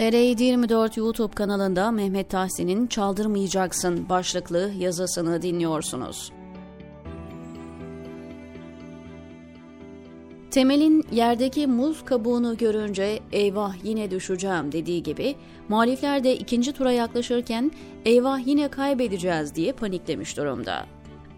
TR 24 YouTube kanalında Mehmet Tahsin'in Çaldırmayacaksın başlıklı yazısını dinliyorsunuz. Temel'in yerdeki muz kabuğunu görünce eyvah yine düşeceğim dediği gibi muhalifler de ikinci tura yaklaşırken eyvah yine kaybedeceğiz diye paniklemiş durumda.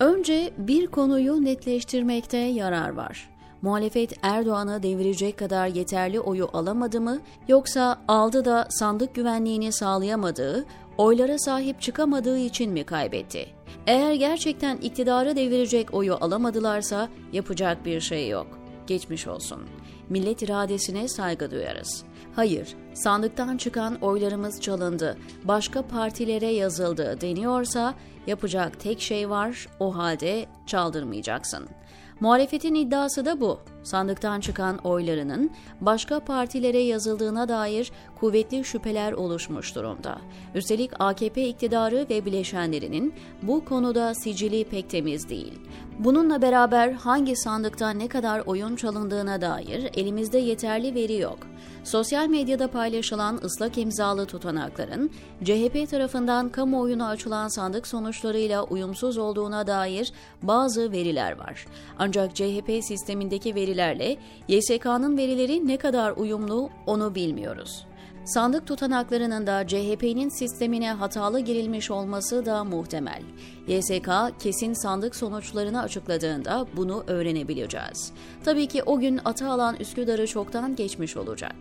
Önce bir konuyu netleştirmekte yarar var. Muhalefet Erdoğan'ı devirecek kadar yeterli oyu alamadı mı yoksa aldı da sandık güvenliğini sağlayamadığı, oylara sahip çıkamadığı için mi kaybetti? Eğer gerçekten iktidarı devirecek oyu alamadılarsa yapacak bir şey yok. Geçmiş olsun. Millet iradesine saygı duyarız. Hayır, sandıktan çıkan oylarımız çalındı, başka partilere yazıldı deniyorsa yapacak tek şey var, o halde çaldırmayacaksın. Muhalefetin iddiası da bu. Sandıktan çıkan oylarının başka partilere yazıldığına dair kuvvetli şüpheler oluşmuş durumda. Üstelik AKP iktidarı ve bileşenlerinin bu konuda sicili pek temiz değil. Bununla beraber hangi sandıkta ne kadar oyun çalındığına dair elimizde yeterli veri yok. Sosyal medyada paylaşılan ıslak imzalı tutanakların CHP tarafından kamuoyuna açılan sandık sonuçlarıyla uyumsuz olduğuna dair bazı veriler var. Ancak CHP sistemindeki verilerle YSK'nın verileri ne kadar uyumlu onu bilmiyoruz. Sandık tutanaklarının da CHP'nin sistemine hatalı girilmiş olması da muhtemel. YSK kesin sandık sonuçlarını açıkladığında bunu öğrenebileceğiz. Tabii ki o gün ata alan Üsküdar'ı çoktan geçmiş olacak.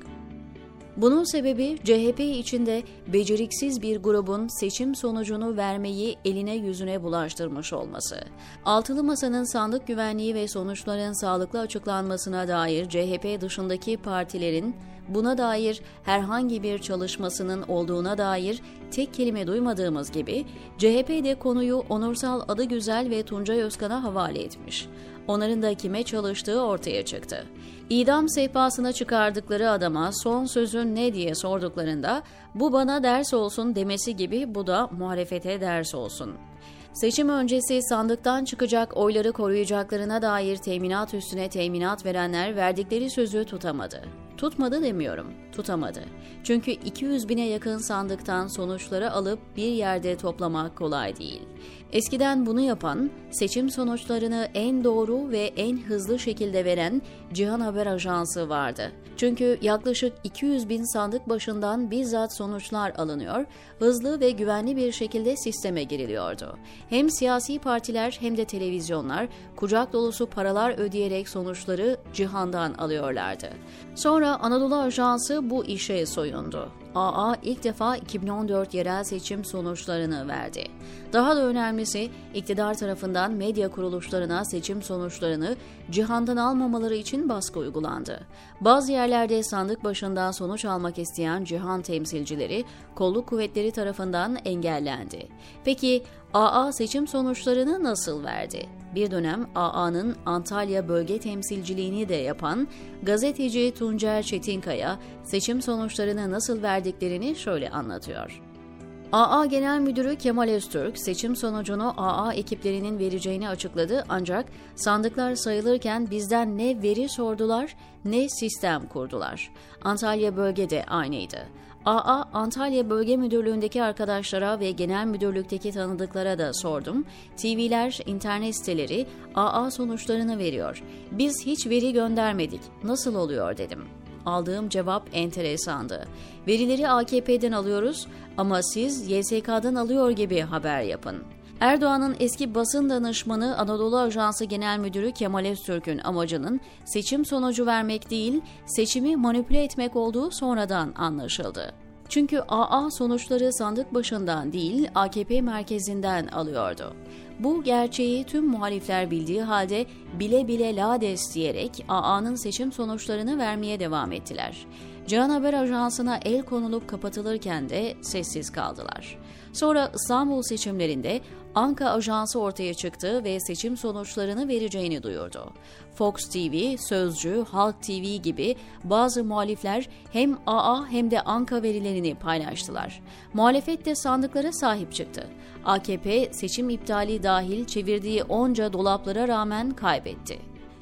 Bunun sebebi CHP içinde beceriksiz bir grubun seçim sonucunu vermeyi eline yüzüne bulaştırmış olması. Altılı Masa'nın sandık güvenliği ve sonuçların sağlıklı açıklanmasına dair CHP dışındaki partilerin buna dair herhangi bir çalışmasının olduğuna dair tek kelime duymadığımız gibi CHP de konuyu Onursal Adıgüzel ve Tuncay Özkan'a havale etmiş. Onların da kime çalıştığı ortaya çıktı. İdam sehpasına çıkardıkları adama son sözün ne diye sorduklarında bu bana ders olsun demesi gibi bu da muhalefete ders olsun. Seçim öncesi sandıktan çıkacak oyları koruyacaklarına dair teminat üstüne teminat verenler verdikleri sözü tutamadı. Tutmadı demiyorum, tutamadı. Çünkü 200 bine yakın sandıktan sonuçları alıp bir yerde toplamak kolay değil. Eskiden bunu yapan, seçim sonuçlarını en doğru ve en hızlı şekilde veren Cihan Haber Ajansı vardı. Çünkü yaklaşık 200 bin sandık başından bizzat sonuçlar alınıyor, hızlı ve güvenli bir şekilde sisteme giriliyordu. Hem siyasi partiler hem de televizyonlar kucak dolusu paralar ödeyerek sonuçları Cihan'dan alıyorlardı. Sonra Anadolu Ajansı bu işe soyundu. AA ilk defa 2014 yerel seçim sonuçlarını verdi. Daha da önemlisi iktidar tarafından medya kuruluşlarına seçim sonuçlarını cihandan almamaları için baskı uygulandı. Bazı yerlerde sandık başından sonuç almak isteyen cihan temsilcileri kolluk kuvvetleri tarafından engellendi. Peki AA seçim sonuçlarını nasıl verdi? Bir dönem AA'nın Antalya bölge temsilciliğini de yapan gazeteci Tuncer Çetinkaya seçim sonuçlarını nasıl verdiklerini şöyle anlatıyor. AA Genel Müdürü Kemal Öztürk seçim sonucunu AA ekiplerinin vereceğini açıkladı ancak sandıklar sayılırken bizden ne veri sordular ne sistem kurdular. Antalya bölgede aynıydı. AA Antalya Bölge Müdürlüğü'ndeki arkadaşlara ve genel müdürlükteki tanıdıklara da sordum. TV'ler, internet siteleri AA sonuçlarını veriyor. Biz hiç veri göndermedik. Nasıl oluyor dedim. Aldığım cevap enteresandı. Verileri AKP'den alıyoruz ama siz YSK'dan alıyor gibi haber yapın. Erdoğan'ın eski basın danışmanı Anadolu Ajansı Genel Müdürü Kemal Öztürk'ün amacının seçim sonucu vermek değil, seçimi manipüle etmek olduğu sonradan anlaşıldı. Çünkü AA sonuçları sandık başından değil AKP merkezinden alıyordu. Bu gerçeği tüm muhalifler bildiği halde bile bile lades diyerek AA'nın seçim sonuçlarını vermeye devam ettiler. Cihan Haber Ajansı'na el konulup kapatılırken de sessiz kaldılar. Sonra İstanbul seçimlerinde Anka Ajansı ortaya çıktı ve seçim sonuçlarını vereceğini duyurdu. Fox TV, Sözcü, Halk TV gibi bazı muhalifler hem AA hem de Anka verilerini paylaştılar. Muhalefet de sandıklara sahip çıktı. AKP seçim iptali dahil çevirdiği onca dolaplara rağmen kaybetti.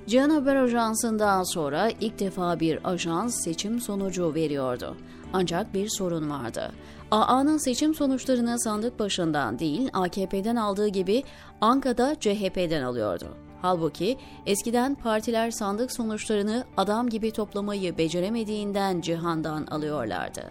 Cihan Haber Ajansı'ndan sonra ilk defa bir ajans seçim sonucu veriyordu. Ancak bir sorun vardı. AA'nın seçim sonuçlarını sandık başından değil AKP'den aldığı gibi Anka'da CHP'den alıyordu. Halbuki eskiden partiler sandık sonuçlarını adam gibi toplamayı beceremediğinden cihandan alıyorlardı.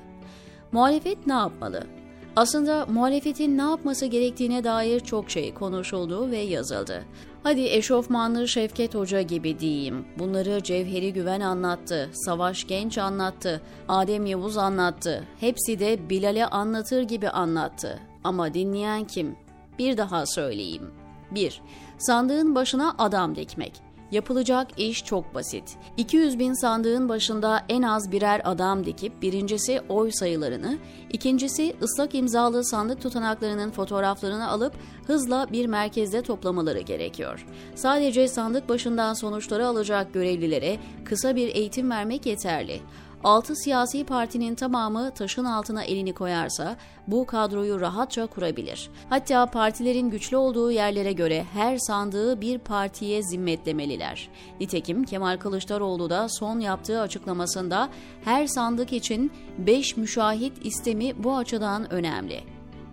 Muhalefet ne yapmalı? Aslında muhalefetin ne yapması gerektiğine dair çok şey konuşuldu ve yazıldı. Hadi eşofmanlı Şevket Hoca gibi diyeyim. Bunları Cevheri Güven anlattı, Savaş Genç anlattı, Adem Yavuz anlattı. Hepsi de Bilal'e anlatır gibi anlattı. Ama dinleyen kim? Bir daha söyleyeyim. 1. Sandığın başına adam dikmek. Yapılacak iş çok basit. 200 bin sandığın başında en az birer adam dikip birincisi oy sayılarını, ikincisi ıslak imzalı sandık tutanaklarının fotoğraflarını alıp hızla bir merkezde toplamaları gerekiyor. Sadece sandık başından sonuçları alacak görevlilere kısa bir eğitim vermek yeterli. 6 siyasi partinin tamamı taşın altına elini koyarsa bu kadroyu rahatça kurabilir. Hatta partilerin güçlü olduğu yerlere göre her sandığı bir partiye zimmetlemeliler. Nitekim Kemal Kılıçdaroğlu da son yaptığı açıklamasında her sandık için 5 müşahit istemi bu açıdan önemli.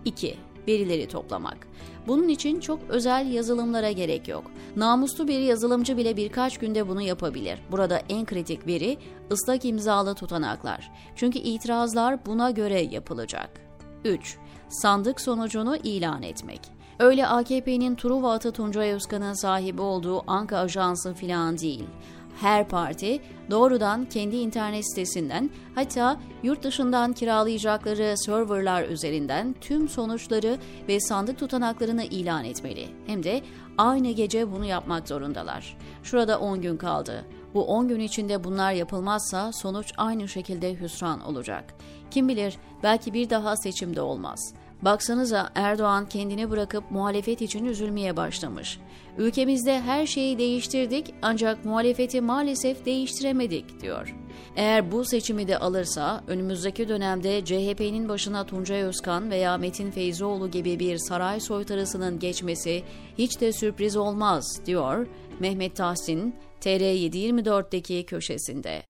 2 verileri toplamak. Bunun için çok özel yazılımlara gerek yok. Namuslu bir yazılımcı bile birkaç günde bunu yapabilir. Burada en kritik veri ıslak imzalı tutanaklar. Çünkü itirazlar buna göre yapılacak. 3. Sandık sonucunu ilan etmek. Öyle AKP'nin Truva atı Tuncay Özkan'ın sahibi olduğu Anka Ajansı filan değil her parti doğrudan kendi internet sitesinden hatta yurt dışından kiralayacakları serverlar üzerinden tüm sonuçları ve sandık tutanaklarını ilan etmeli. Hem de aynı gece bunu yapmak zorundalar. Şurada 10 gün kaldı. Bu 10 gün içinde bunlar yapılmazsa sonuç aynı şekilde hüsran olacak. Kim bilir belki bir daha seçimde olmaz.'' Baksanıza Erdoğan kendini bırakıp muhalefet için üzülmeye başlamış. Ülkemizde her şeyi değiştirdik ancak muhalefeti maalesef değiştiremedik diyor. Eğer bu seçimi de alırsa önümüzdeki dönemde CHP'nin başına Tuncay Özkan veya Metin Feyzoğlu gibi bir saray soytarısının geçmesi hiç de sürpriz olmaz diyor Mehmet Tahsin TR724'deki köşesinde.